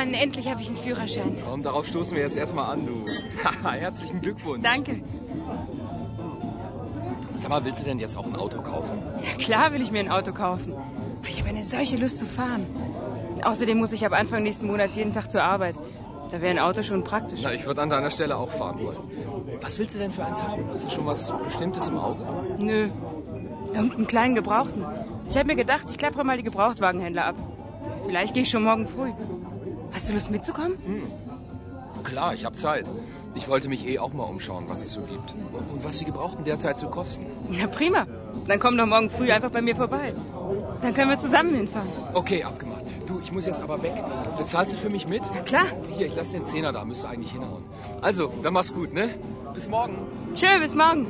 Mann, endlich habe ich einen Führerschein. Komm, darauf stoßen wir jetzt erstmal an, du. Haha, Herzlichen Glückwunsch. Danke. Sag mal, willst du denn jetzt auch ein Auto kaufen? Na klar will ich mir ein Auto kaufen. Ich habe eine solche Lust zu fahren. Außerdem muss ich ab Anfang nächsten Monats jeden Tag zur Arbeit. Da wäre ein Auto schon praktisch. Na, ich würde an deiner Stelle auch fahren wollen. Was willst du denn für eins haben? Hast du schon was Bestimmtes im Auge? Nö. Irgendeinen kleinen Gebrauchten. Ich habe mir gedacht, ich klappere mal die Gebrauchtwagenhändler ab. Vielleicht gehe ich schon morgen früh. Hast du Lust mitzukommen? Klar, ich habe Zeit. Ich wollte mich eh auch mal umschauen, was es so gibt. Und was die Gebrauchten derzeit so kosten. Na prima. Dann komm doch morgen früh einfach bei mir vorbei. Dann können wir zusammen hinfahren. Okay, abgemacht. Du, ich muss jetzt aber weg. Bezahlst du für mich mit? Na klar. Hier, ich lasse den Zehner da, müsste eigentlich hinhauen. Also, dann mach's gut, ne? Bis morgen. Tschö, bis morgen.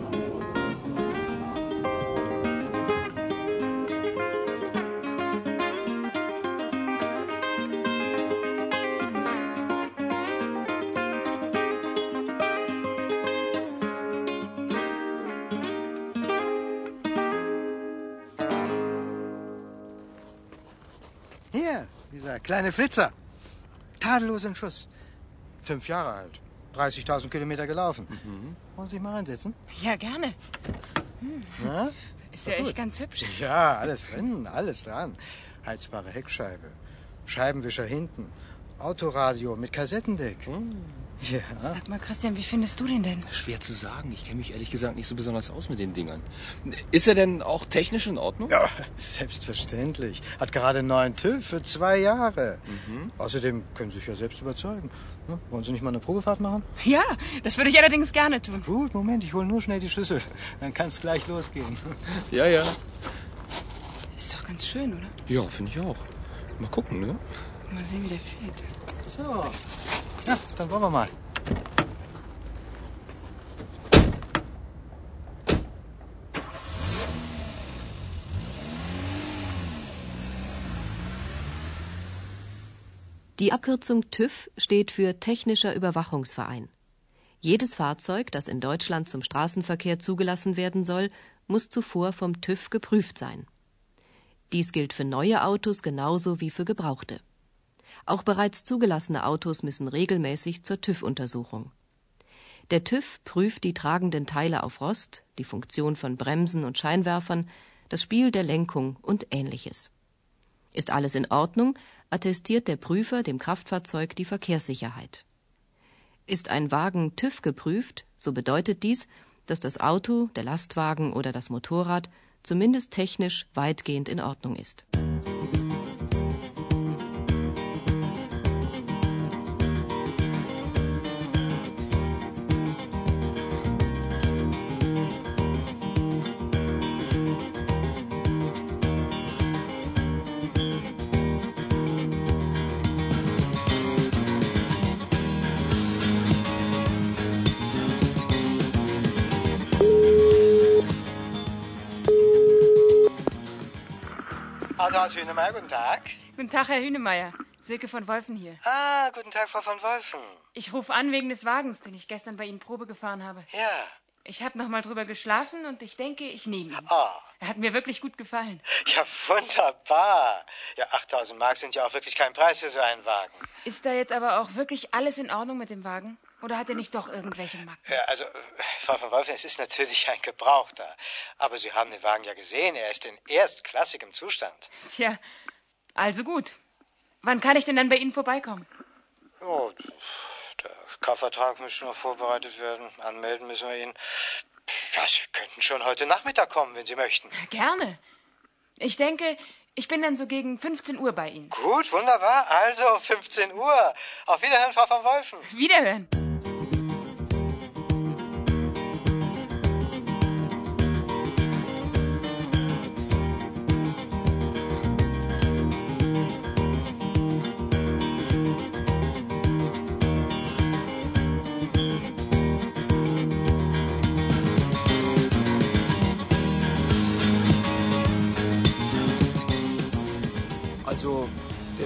Dieser kleine Flitzer. Tadellos im Schuss. Fünf Jahre alt. 30.000 Kilometer gelaufen. Wollen Sie sich mal reinsetzen? Ja, gerne. Ja? Ist ja echt ganz hübsch. ja, alles drin, alles dran. Heizbare Heckscheibe. Scheibenwischer hinten. Autoradio mit Kassettendeck. Ja. Sag mal, Christian, wie findest du den denn? Schwer zu sagen. Ich kenne mich ehrlich gesagt nicht so besonders aus mit den Dingern. Ist er denn auch technisch in Ordnung? ja, selbstverständlich. Hat gerade einen neuen TÜV für zwei Jahre. Außerdem können Sie sich ja selbst überzeugen. Ne? Wollen Sie nicht mal eine Probefahrt machen? Ja, das würde ich allerdings gerne tun. Gut, Moment, ich hole nur schnell die Schlüssel. Dann kann es gleich losgehen. Ja, ja. Ist doch ganz schön, oder? Ja, finde ich auch. Mal gucken, ne? Mal sehen, wie der fährt. So. Ja, dann wollen wir mal. Die Abkürzung TÜV steht für Technischer Überwachungsverein. Jedes Fahrzeug, das in Deutschland zum Straßenverkehr zugelassen werden soll, muss zuvor vom TÜV geprüft sein. Dies gilt für neue Autos genauso wie für gebrauchte. Auch bereits zugelassene Autos müssen regelmäßig zur TÜV-Untersuchung. Der TÜV prüft die tragenden Teile auf Rost, die Funktion von Bremsen und Scheinwerfern, das Spiel der Lenkung und ähnliches. Ist alles in Ordnung, attestiert der Prüfer dem Kraftfahrzeug die Verkehrssicherheit. Ist ein Wagen TÜV geprüft, so bedeutet dies, dass das Auto, der Lastwagen oder das Motorrad zumindest technisch weitgehend in Ordnung ist. Autohaus Hühnemeier, guten Tag. Guten Tag, Herr Hünemeyer. Silke von Wolfen hier. Ah, guten Tag, Frau von Wolfen. Ich rufe an wegen des Wagens, den ich gestern bei Ihnen Probe gefahren habe. Ja. Ich habe noch mal drüber geschlafen und ich denke, ich nehme ihn. Oh, Er hat mir wirklich gut gefallen. ja, wunderbar. Ja, 8000 Mark sind ja auch wirklich kein Preis für so einen Wagen. Ist da jetzt aber auch wirklich alles in Ordnung mit dem Wagen? Oder hat er nicht doch irgendwelche Macken? Ja, also, Frau von Wolfen, es ist natürlich ein Gebrauchter. Aber Sie haben den Wagen ja gesehen. Er ist in erstklassigem Zustand. Tja, also gut. Wann kann ich denn dann bei Ihnen vorbeikommen? Oh, der Kaufvertrag müsste noch vorbereitet werden. Anmelden müssen wir ihn. Ja, Sie könnten schon heute Nachmittag kommen, wenn Sie möchten. Gerne. Ich denke, ich bin dann so gegen 15 Uhr bei Ihnen. Gut, wunderbar. Also 15 Uhr. Auf Wiederhören, Frau von Wolfen. Wiederhören.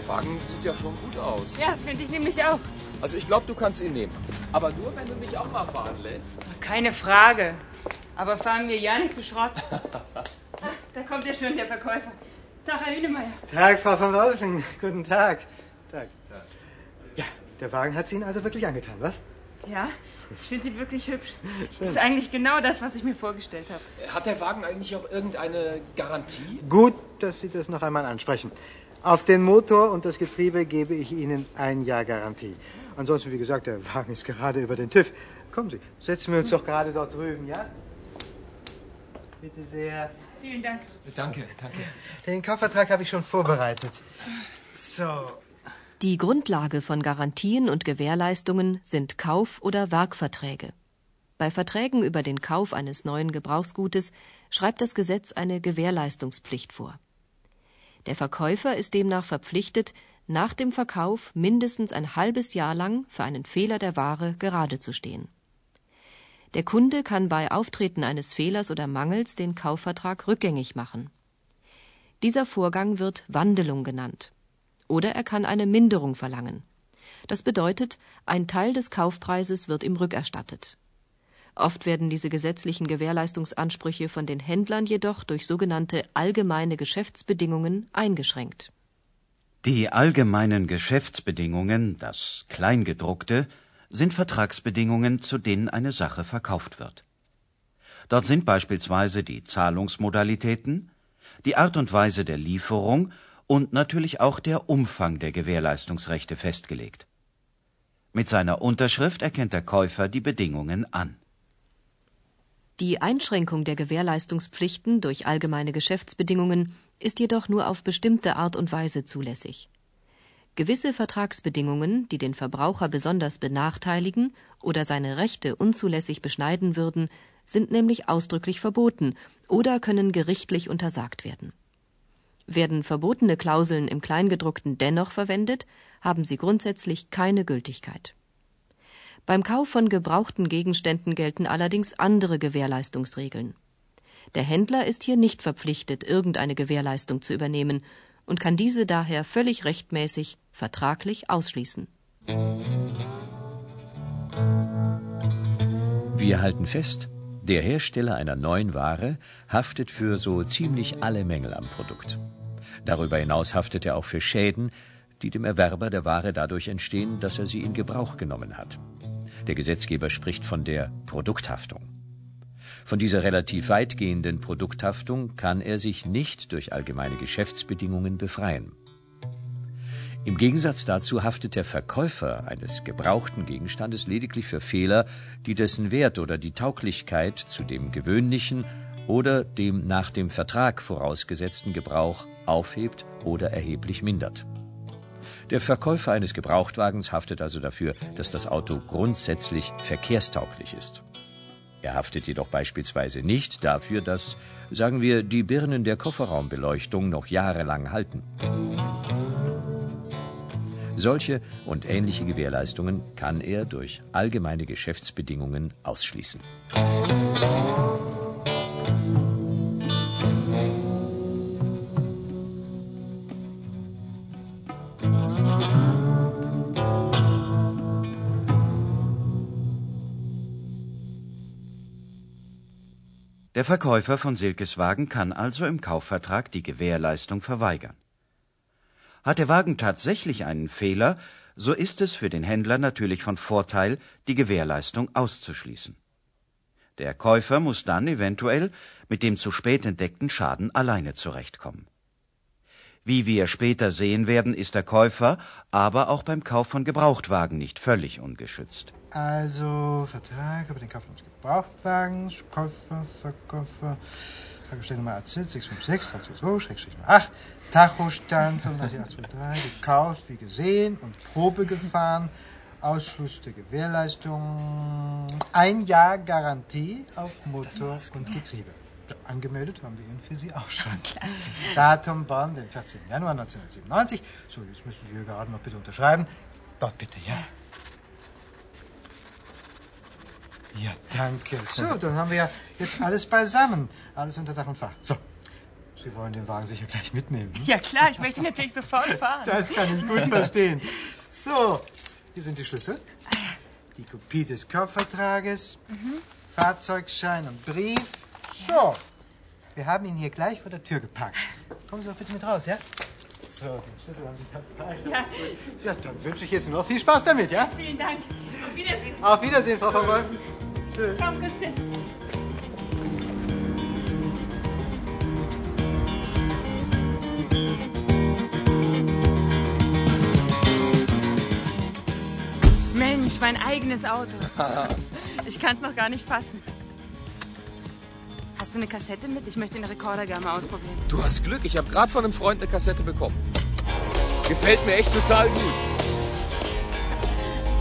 Wagen sieht ja schon gut aus. Ja, finde ich nämlich auch. Also, ich glaube, du kannst ihn nehmen. Aber nur, wenn du mich auch mal fahren lässt. Keine Frage. Aber fahren wir ja nicht zu Schrott. Da kommt ja schon der Verkäufer. Tag, Herr Hünemeyer. Tag, Frau von Wolfen. Guten Tag. Tag. Der Wagen hat sie Ihnen also wirklich angetan, was? Ja, ich finde sie wirklich hübsch. Ist eigentlich genau das, was ich mir vorgestellt habe. Hat der Wagen eigentlich auch irgendeine Garantie? Gut, dass Sie das noch einmal ansprechen. Auf den Motor und das Getriebe gebe ich Ihnen ein Jahr Garantie. Ansonsten, wie gesagt, der Wagen ist gerade über den TÜV. Kommen Sie, setzen wir uns doch gerade dort drüben, ja? Bitte sehr. Vielen Dank. Danke, danke. Den Kaufvertrag habe ich schon vorbereitet. So. Die Grundlage von Garantien und Gewährleistungen sind Kauf- oder Werkverträge. Bei Verträgen über den Kauf eines neuen Gebrauchsgutes schreibt das Gesetz eine Gewährleistungspflicht vor. Der Verkäufer ist demnach verpflichtet, nach dem Verkauf mindestens ein halbes Jahr lang für einen Fehler der Ware gerade zu stehen. Der Kunde kann bei Auftreten eines Fehlers oder Mangels den Kaufvertrag rückgängig machen. Dieser Vorgang wird Wandelung genannt. Oder er kann eine Minderung verlangen. Das bedeutet, ein Teil des Kaufpreises wird ihm rückerstattet. Oft werden diese gesetzlichen Gewährleistungsansprüche von den Händlern jedoch durch sogenannte allgemeine Geschäftsbedingungen eingeschränkt. Die allgemeinen Geschäftsbedingungen, das Kleingedruckte, sind Vertragsbedingungen, zu denen eine Sache verkauft wird. Dort sind beispielsweise die Zahlungsmodalitäten, die Art und Weise der Lieferung und natürlich auch der Umfang der Gewährleistungsrechte festgelegt. Mit seiner Unterschrift erkennt der Käufer die Bedingungen an. Die Einschränkung der Gewährleistungspflichten durch allgemeine Geschäftsbedingungen ist jedoch nur auf bestimmte Art und Weise zulässig. Gewisse Vertragsbedingungen, die den Verbraucher besonders benachteiligen oder seine Rechte unzulässig beschneiden würden, sind nämlich ausdrücklich verboten oder können gerichtlich untersagt werden. Werden verbotene Klauseln im Kleingedruckten dennoch verwendet, haben sie grundsätzlich keine Gültigkeit. Beim Kauf von gebrauchten Gegenständen gelten allerdings andere Gewährleistungsregeln. Der Händler ist hier nicht verpflichtet, irgendeine Gewährleistung zu übernehmen und kann diese daher völlig rechtmäßig vertraglich ausschließen. Wir halten fest, der Hersteller einer neuen Ware haftet für so ziemlich alle Mängel am Produkt. Darüber hinaus haftet er auch für Schäden, die dem Erwerber der Ware dadurch entstehen, dass er sie in Gebrauch genommen hat. Der Gesetzgeber spricht von der Produkthaftung. Von dieser relativ weitgehenden Produkthaftung kann er sich nicht durch allgemeine Geschäftsbedingungen befreien. Im Gegensatz dazu haftet der Verkäufer eines gebrauchten Gegenstandes lediglich für Fehler, die dessen Wert oder die Tauglichkeit zu dem gewöhnlichen oder dem nach dem Vertrag vorausgesetzten Gebrauch aufhebt oder erheblich mindert. Der Verkäufer eines Gebrauchtwagens haftet also dafür, dass das Auto grundsätzlich verkehrstauglich ist. Er haftet jedoch beispielsweise nicht dafür, dass, sagen wir, die Birnen der Kofferraumbeleuchtung noch jahrelang halten. Solche und ähnliche Gewährleistungen kann er durch allgemeine Geschäftsbedingungen ausschließen. Der Verkäufer von Silkeswagen kann also im Kaufvertrag die Gewährleistung verweigern. Hat der Wagen tatsächlich einen Fehler, so ist es für den Händler natürlich von Vorteil, die Gewährleistung auszuschließen. Der Käufer muss dann eventuell mit dem zu spät entdeckten Schaden alleine zurechtkommen. Wie wir später sehen werden, ist der Käufer aber auch beim Kauf von Gebrauchtwagen nicht völlig ungeschützt. Also, Vertrag über den Kauf eines Gebrauchtwagens, Käufer, Verkäufer, Tagesstellnummer AZ 656 322 8 Tachostand 35823, gekauft, wie gesehen und Probe gefahren, Ausschluss der Gewährleistung, ein Jahr Garantie auf Motor und Getriebe. Angemeldet haben wir ihn für Sie auch schon. Klasse. Datum Bonn, den 14. Januar 1997. So, jetzt müssen Sie hier gerade noch bitte unterschreiben. Dort bitte, ja. Ja, danke. So, dann haben wir ja jetzt alles beisammen. Alles unter Dach und Fach. So, Sie wollen den Wagen sicher gleich mitnehmen. hm? Ja klar, ich möchte natürlich sofort fahren. Das kann ich gut verstehen. So, hier sind die Schlüssel. Die Kopie des Kaufvertrages, Fahrzeugschein und Brief. So, wir haben ihn hier gleich vor der Tür geparkt. Kommen Sie doch bitte mit raus, ja? So, den Schlüssel haben Sie dabei. Ja, Ja, dann wünsche ich jetzt nur noch viel Spaß damit, ja? vielen Dank. Auf Wiedersehen. Auf Wiedersehen, Frau von Wolfen. Tschüss. Komm, Christian. Mensch, mein eigenes Auto. Ich kann es noch gar nicht fassen. Hast du eine Kassette mit? Ich möchte den Rekorder gerne mal ausprobieren. Du hast Glück, ich habe gerade von einem Freund eine Kassette bekommen. Gefällt mir echt total gut.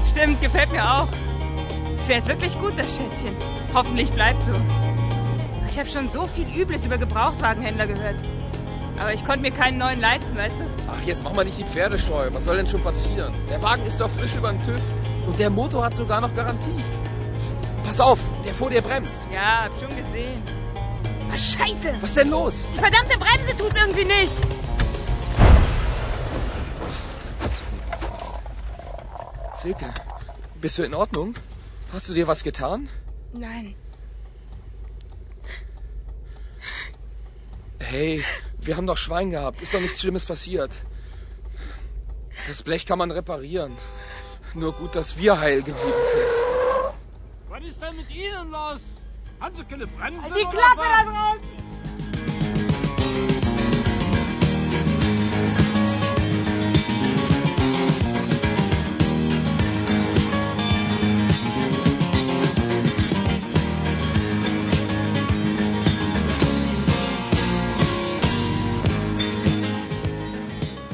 Stimmt, gefällt mir auch. Fährt wirklich gut, das Schätzchen. Hoffentlich bleibt so. Ich habe schon so viel Übles über Gebrauchtwagenhändler gehört. Aber ich konnte mir keinen neuen leisten, weißt du? Ach, jetzt mach mal nicht die Pferdescheu. Was soll denn schon passieren? Der Wagen ist doch frisch über den TÜV. Und der Motor hat sogar noch Garantie. Pass auf, der vor dir bremst. Ja, hab schon gesehen. Scheiße! Was ist denn los? Die verdammte Bremse tut irgendwie nicht. Silke, bist du in Ordnung? Hast du dir was getan? Nein. Hey, wir haben doch Schwein gehabt. Ist doch nichts Schlimmes passiert. Das Blech kann man reparieren. Nur gut, dass wir heil geblieben sind. Was ist denn mit Ihnen los? Haben Sie keine Bremse? Die Klappe da draußen!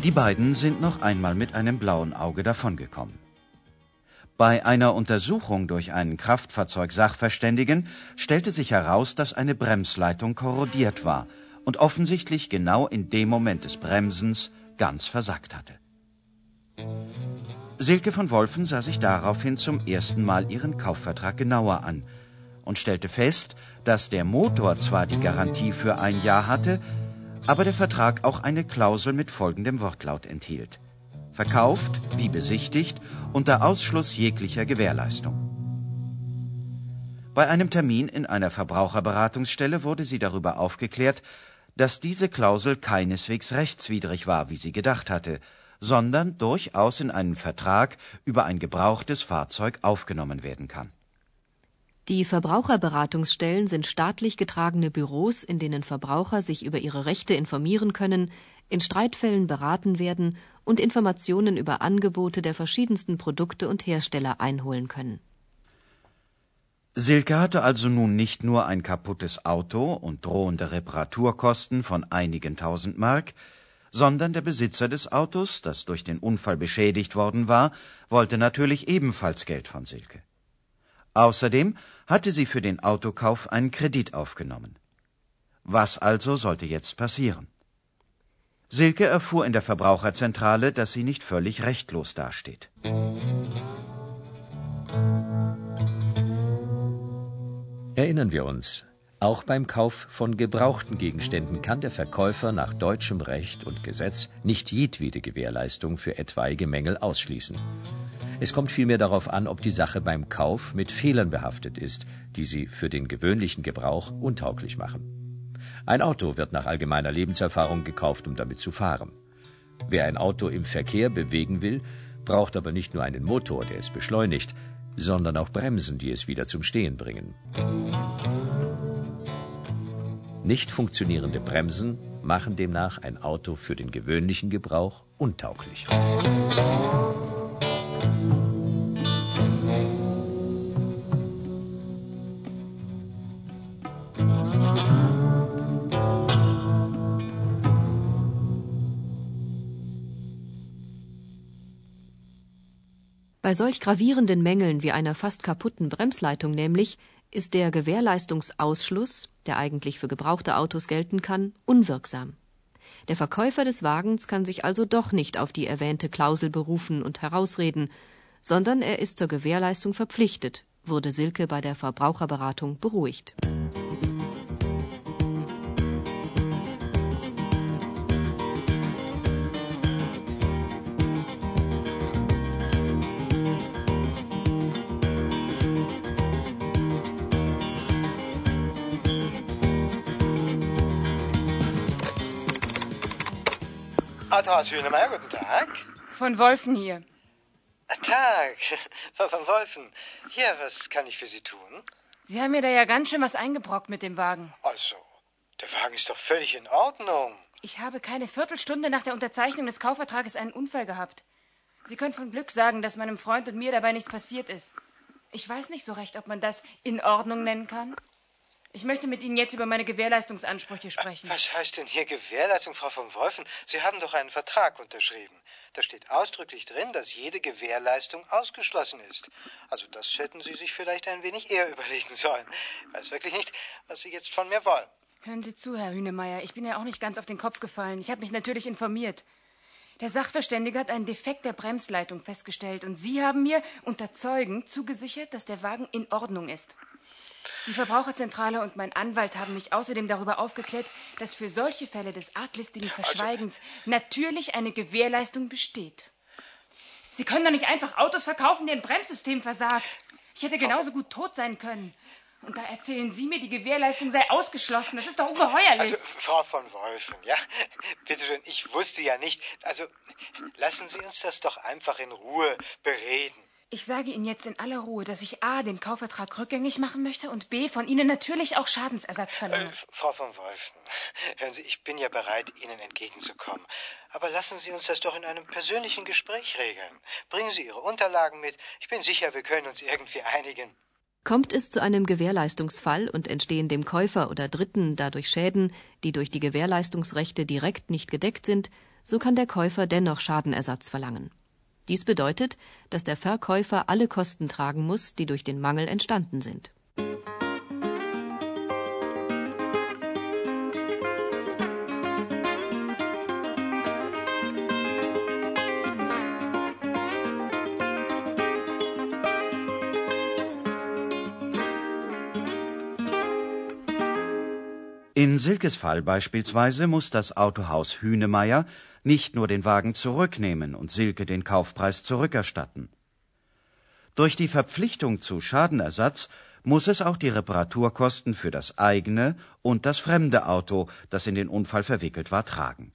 Die beiden sind noch einmal mit einem blauen Auge davongekommen. Bei einer Untersuchung durch einen Kraftfahrzeug-Sachverständigen stellte sich heraus, dass eine Bremsleitung korrodiert war und offensichtlich genau in dem Moment des Bremsens ganz versagt hatte. Silke von Wolfen sah sich daraufhin zum ersten Mal ihren Kaufvertrag genauer an und stellte fest, dass der Motor zwar die Garantie für ein Jahr hatte, aber der Vertrag auch eine Klausel mit folgendem Wortlaut enthielt. Verkauft, wie besichtigt, unter Ausschluss jeglicher Gewährleistung. Bei einem Termin in einer Verbraucherberatungsstelle wurde sie darüber aufgeklärt, dass diese Klausel keineswegs rechtswidrig war, wie sie gedacht hatte, sondern durchaus in einen Vertrag über ein gebrauchtes Fahrzeug aufgenommen werden kann. Die Verbraucherberatungsstellen sind staatlich getragene Büros, in denen Verbraucher sich über ihre Rechte informieren können, in Streitfällen beraten werden und Informationen über Angebote der verschiedensten Produkte und Hersteller einholen können. Silke hatte also nun nicht nur ein kaputtes Auto und drohende Reparaturkosten von einigen tausend Mark, sondern der Besitzer des Autos, das durch den Unfall beschädigt worden war, wollte natürlich ebenfalls Geld von Silke. Außerdem hatte sie für den Autokauf einen Kredit aufgenommen. Was also sollte jetzt passieren? Silke erfuhr in der Verbraucherzentrale, dass sie nicht völlig rechtlos dasteht. Erinnern wir uns, auch beim Kauf von gebrauchten Gegenständen kann der Verkäufer nach deutschem Recht und Gesetz nicht jedwede Gewährleistung für etwaige Mängel ausschließen. Es kommt vielmehr darauf an, ob die Sache beim Kauf mit Fehlern behaftet ist, die sie für den gewöhnlichen Gebrauch untauglich machen. Ein Auto wird nach allgemeiner Lebenserfahrung gekauft, um damit zu fahren. Wer ein Auto im Verkehr bewegen will, braucht aber nicht nur einen Motor, der es beschleunigt, sondern auch Bremsen, die es wieder zum Stehen bringen. Nicht funktionierende Bremsen machen demnach ein Auto für den gewöhnlichen Gebrauch untauglich. Bei solch gravierenden Mängeln wie einer fast kaputten Bremsleitung nämlich ist der Gewährleistungsausschluss, der eigentlich für gebrauchte Autos gelten kann, unwirksam. Der Verkäufer des Wagens kann sich also doch nicht auf die erwähnte Klausel berufen und herausreden, sondern er ist zur Gewährleistung verpflichtet, wurde Silke bei der Verbraucherberatung beruhigt. Autohaus Hühnemeier, guten Tag. Von Wolfen hier. Tag, von Wolfen. Hier, was kann ich für Sie tun? Sie haben mir da ja ganz schön was eingebrockt mit dem Wagen. Also, der Wagen ist doch völlig in Ordnung. Ich habe keine Viertelstunde nach der Unterzeichnung des Kaufvertrages einen Unfall gehabt. Sie können von Glück sagen, dass meinem Freund und mir dabei nichts passiert ist. Ich weiß nicht so recht, ob man das in Ordnung nennen kann. Ich möchte mit Ihnen jetzt über meine Gewährleistungsansprüche sprechen. Was heißt denn hier Gewährleistung, Frau von Wolfen? Sie haben doch einen Vertrag unterschrieben. Da steht ausdrücklich drin, dass jede Gewährleistung ausgeschlossen ist. Also das hätten Sie sich vielleicht ein wenig eher überlegen sollen. Ich weiß wirklich nicht, was Sie jetzt von mir wollen. Hören Sie zu, Herr Hünemeyer. Ich bin ja auch nicht ganz auf den Kopf gefallen. Ich habe mich natürlich informiert. Der Sachverständige hat einen Defekt der Bremsleitung festgestellt und Sie haben mir unter Zeugen zugesichert, dass der Wagen in Ordnung ist. Die Verbraucherzentrale und mein Anwalt haben mich außerdem darüber aufgeklärt, dass für solche Fälle des arglistigen Verschweigens natürlich eine Gewährleistung besteht. Sie können doch nicht einfach Autos verkaufen, deren Bremssystem versagt. Ich hätte genauso gut tot sein können. Und da erzählen Sie mir, die Gewährleistung sei ausgeschlossen. Das ist doch ungeheuerlich. Also, Frau von Wolfen, ja, bitte schön, ich wusste ja nicht. Also, lassen Sie uns das doch einfach in Ruhe bereden. Ich sage Ihnen jetzt in aller Ruhe, dass ich A. den Kaufvertrag rückgängig machen möchte und B. von Ihnen natürlich auch Schadensersatz verlange. Äh, Frau von Wolfen, hören Sie, ich bin ja bereit, Ihnen entgegenzukommen. Aber lassen Sie uns das doch in einem persönlichen Gespräch regeln. Bringen Sie Ihre Unterlagen mit. Ich bin sicher, wir können uns irgendwie einigen. Kommt es zu einem Gewährleistungsfall und entstehen dem Käufer oder Dritten dadurch Schäden, die durch die Gewährleistungsrechte direkt nicht gedeckt sind, so kann der Käufer dennoch Schadenersatz verlangen. Dies bedeutet, dass der Verkäufer alle Kosten tragen muss, die durch den Mangel entstanden sind. In Silkes Fall beispielsweise muss das Autohaus Hünemeyer nicht nur den Wagen zurücknehmen und Silke den Kaufpreis zurückerstatten. Durch die Verpflichtung zu Schadenersatz muss es auch die Reparaturkosten für das eigene und das fremde Auto, das in den Unfall verwickelt war, tragen.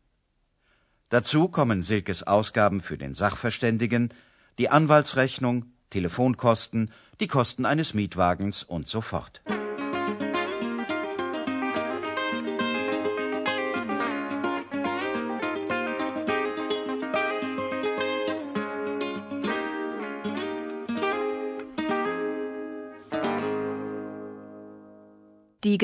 Dazu kommen Silkes Ausgaben für den Sachverständigen, die Anwaltsrechnung, Telefonkosten, die Kosten eines Mietwagens und so fort.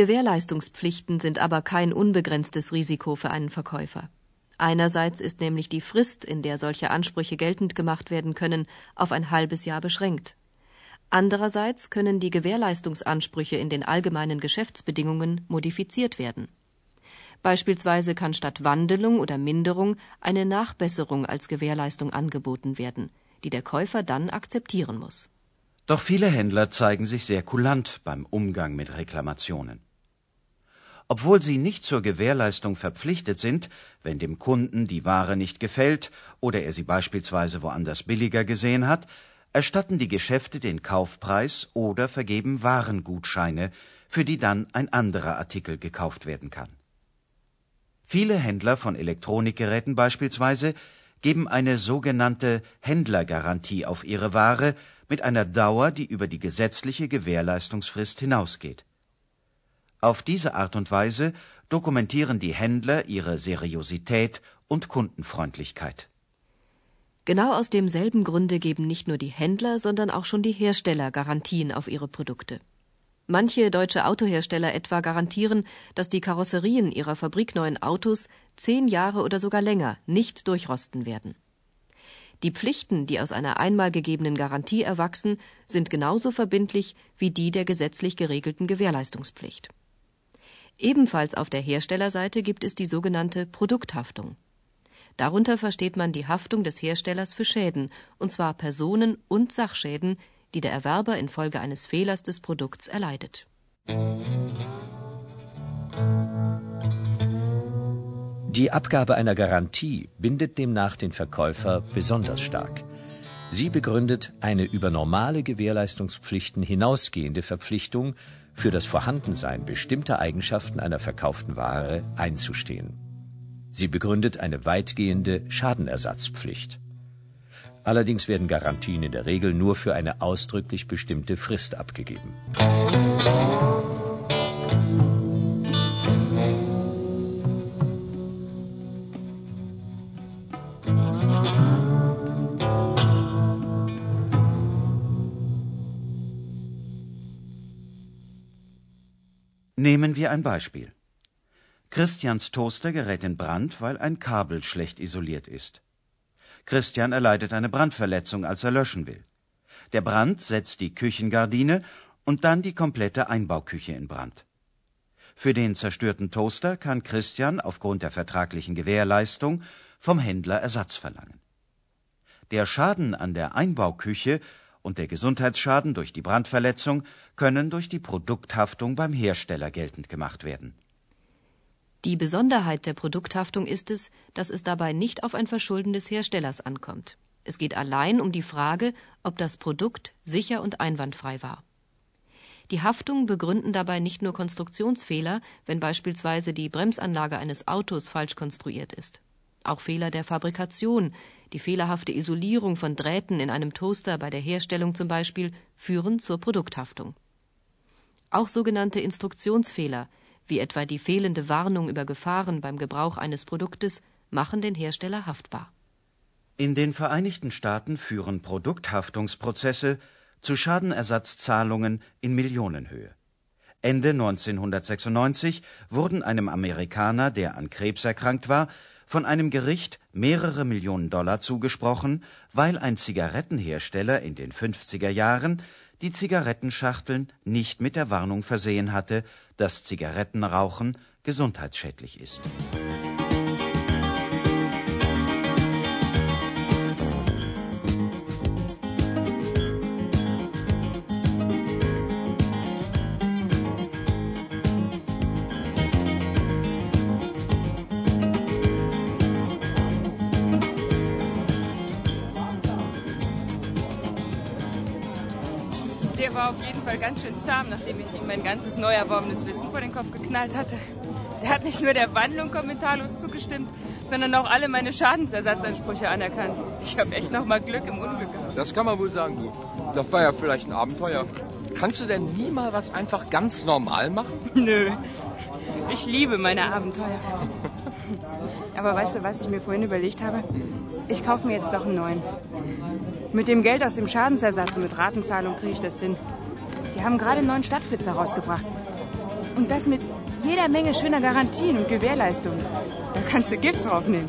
Gewährleistungspflichten sind aber kein unbegrenztes Risiko für einen Verkäufer. Einerseits ist nämlich die Frist, in der solche Ansprüche geltend gemacht werden können, auf ein halbes Jahr beschränkt. Andererseits können die Gewährleistungsansprüche in den allgemeinen Geschäftsbedingungen modifiziert werden. Beispielsweise kann statt Wandelung oder Minderung eine Nachbesserung als Gewährleistung angeboten werden, die der Käufer dann akzeptieren muss. Doch viele Händler zeigen sich sehr kulant beim Umgang mit Reklamationen. Obwohl sie nicht zur Gewährleistung verpflichtet sind, wenn dem Kunden die Ware nicht gefällt oder er sie beispielsweise woanders billiger gesehen hat, erstatten die Geschäfte den Kaufpreis oder vergeben Warengutscheine, für die dann ein anderer Artikel gekauft werden kann. Viele Händler von Elektronikgeräten beispielsweise geben eine sogenannte Händlergarantie auf ihre Ware, mit einer Dauer, die über die gesetzliche Gewährleistungsfrist hinausgeht. Auf diese Art und Weise dokumentieren die Händler ihre Seriosität und Kundenfreundlichkeit. Genau aus demselben Grunde geben nicht nur die Händler, sondern auch schon die Hersteller Garantien auf ihre Produkte. Manche deutsche Autohersteller etwa garantieren, dass die Karosserien ihrer fabrikneuen Autos zehn Jahre oder sogar länger nicht durchrosten werden. Die Pflichten, die aus einer einmal gegebenen Garantie erwachsen, sind genauso verbindlich wie die der gesetzlich geregelten Gewährleistungspflicht. Ebenfalls auf der Herstellerseite gibt es die sogenannte Produkthaftung. Darunter versteht man die Haftung des Herstellers für Schäden, und zwar Personen- und Sachschäden, die der Erwerber infolge eines Fehlers des Produkts erleidet. Die Abgabe einer Garantie bindet demnach den Verkäufer besonders stark. Sie begründet eine über normale Gewährleistungspflichten hinausgehende Verpflichtung, für das Vorhandensein bestimmter Eigenschaften einer verkauften Ware einzustehen. Sie begründet eine weitgehende Schadenersatzpflicht. Allerdings werden Garantien in der Regel nur für eine ausdrücklich bestimmte Frist abgegeben. Wir ein Beispiel. Christians Toaster gerät in Brand, weil ein Kabel schlecht isoliert ist. Christian erleidet eine Brandverletzung, als er löschen will. Der Brand setzt die Küchengardine und dann die komplette Einbauküche in Brand. Für den zerstörten Toaster kann Christian aufgrund der vertraglichen Gewährleistung vom Händler Ersatz verlangen. Der Schaden an der Einbauküche und der Gesundheitsschaden durch die Brandverletzung können durch die Produkthaftung beim Hersteller geltend gemacht werden. Die Besonderheit der Produkthaftung ist es, dass es dabei nicht auf ein Verschulden des Herstellers ankommt. Es geht allein um die Frage, ob das Produkt sicher und einwandfrei war. Die Haftung begründen dabei nicht nur Konstruktionsfehler, wenn beispielsweise die Bremsanlage eines Autos falsch konstruiert ist. Auch Fehler der Fabrikation, die fehlerhafte Isolierung von Drähten in einem Toaster bei der Herstellung zum Beispiel, führen zur Produkthaftung. Auch sogenannte Instruktionsfehler, wie etwa die fehlende Warnung über Gefahren beim Gebrauch eines Produktes, machen den Hersteller haftbar. In den Vereinigten Staaten führen Produkthaftungsprozesse zu Schadenersatzzahlungen in Millionenhöhe. Ende 1996 wurden einem Amerikaner, der an Krebs erkrankt war, von einem Gericht mehrere Millionen Dollar zugesprochen, weil ein Zigarettenhersteller in den 50er Jahren die Zigarettenschachteln nicht mit der Warnung versehen hatte, dass Zigarettenrauchen gesundheitsschädlich ist. Fall ganz schön zahm, nachdem ich ihm mein ganzes neu erworbenes Wissen vor den Kopf geknallt hatte. Der hat nicht nur der Wandlung kommentarlos zugestimmt, sondern auch alle meine Schadensersatzansprüche anerkannt. Ich habe echt noch mal Glück im Unglück gehabt. Das kann man wohl sagen, du. Das war ja vielleicht ein Abenteuer. Kannst du denn nie mal was einfach ganz normal machen? Nö. Ich liebe meine Abenteuer. Aber weißt du, was ich mir vorhin überlegt habe? Ich kaufe mir jetzt doch einen neuen. Mit dem Geld aus dem Schadensersatz und mit Ratenzahlung kriege ich das hin. Die haben gerade einen neuen Stadtflitzer rausgebracht. Und das mit jeder Menge schöner Garantien und Gewährleistungen. Da kannst du Gift drauf nehmen.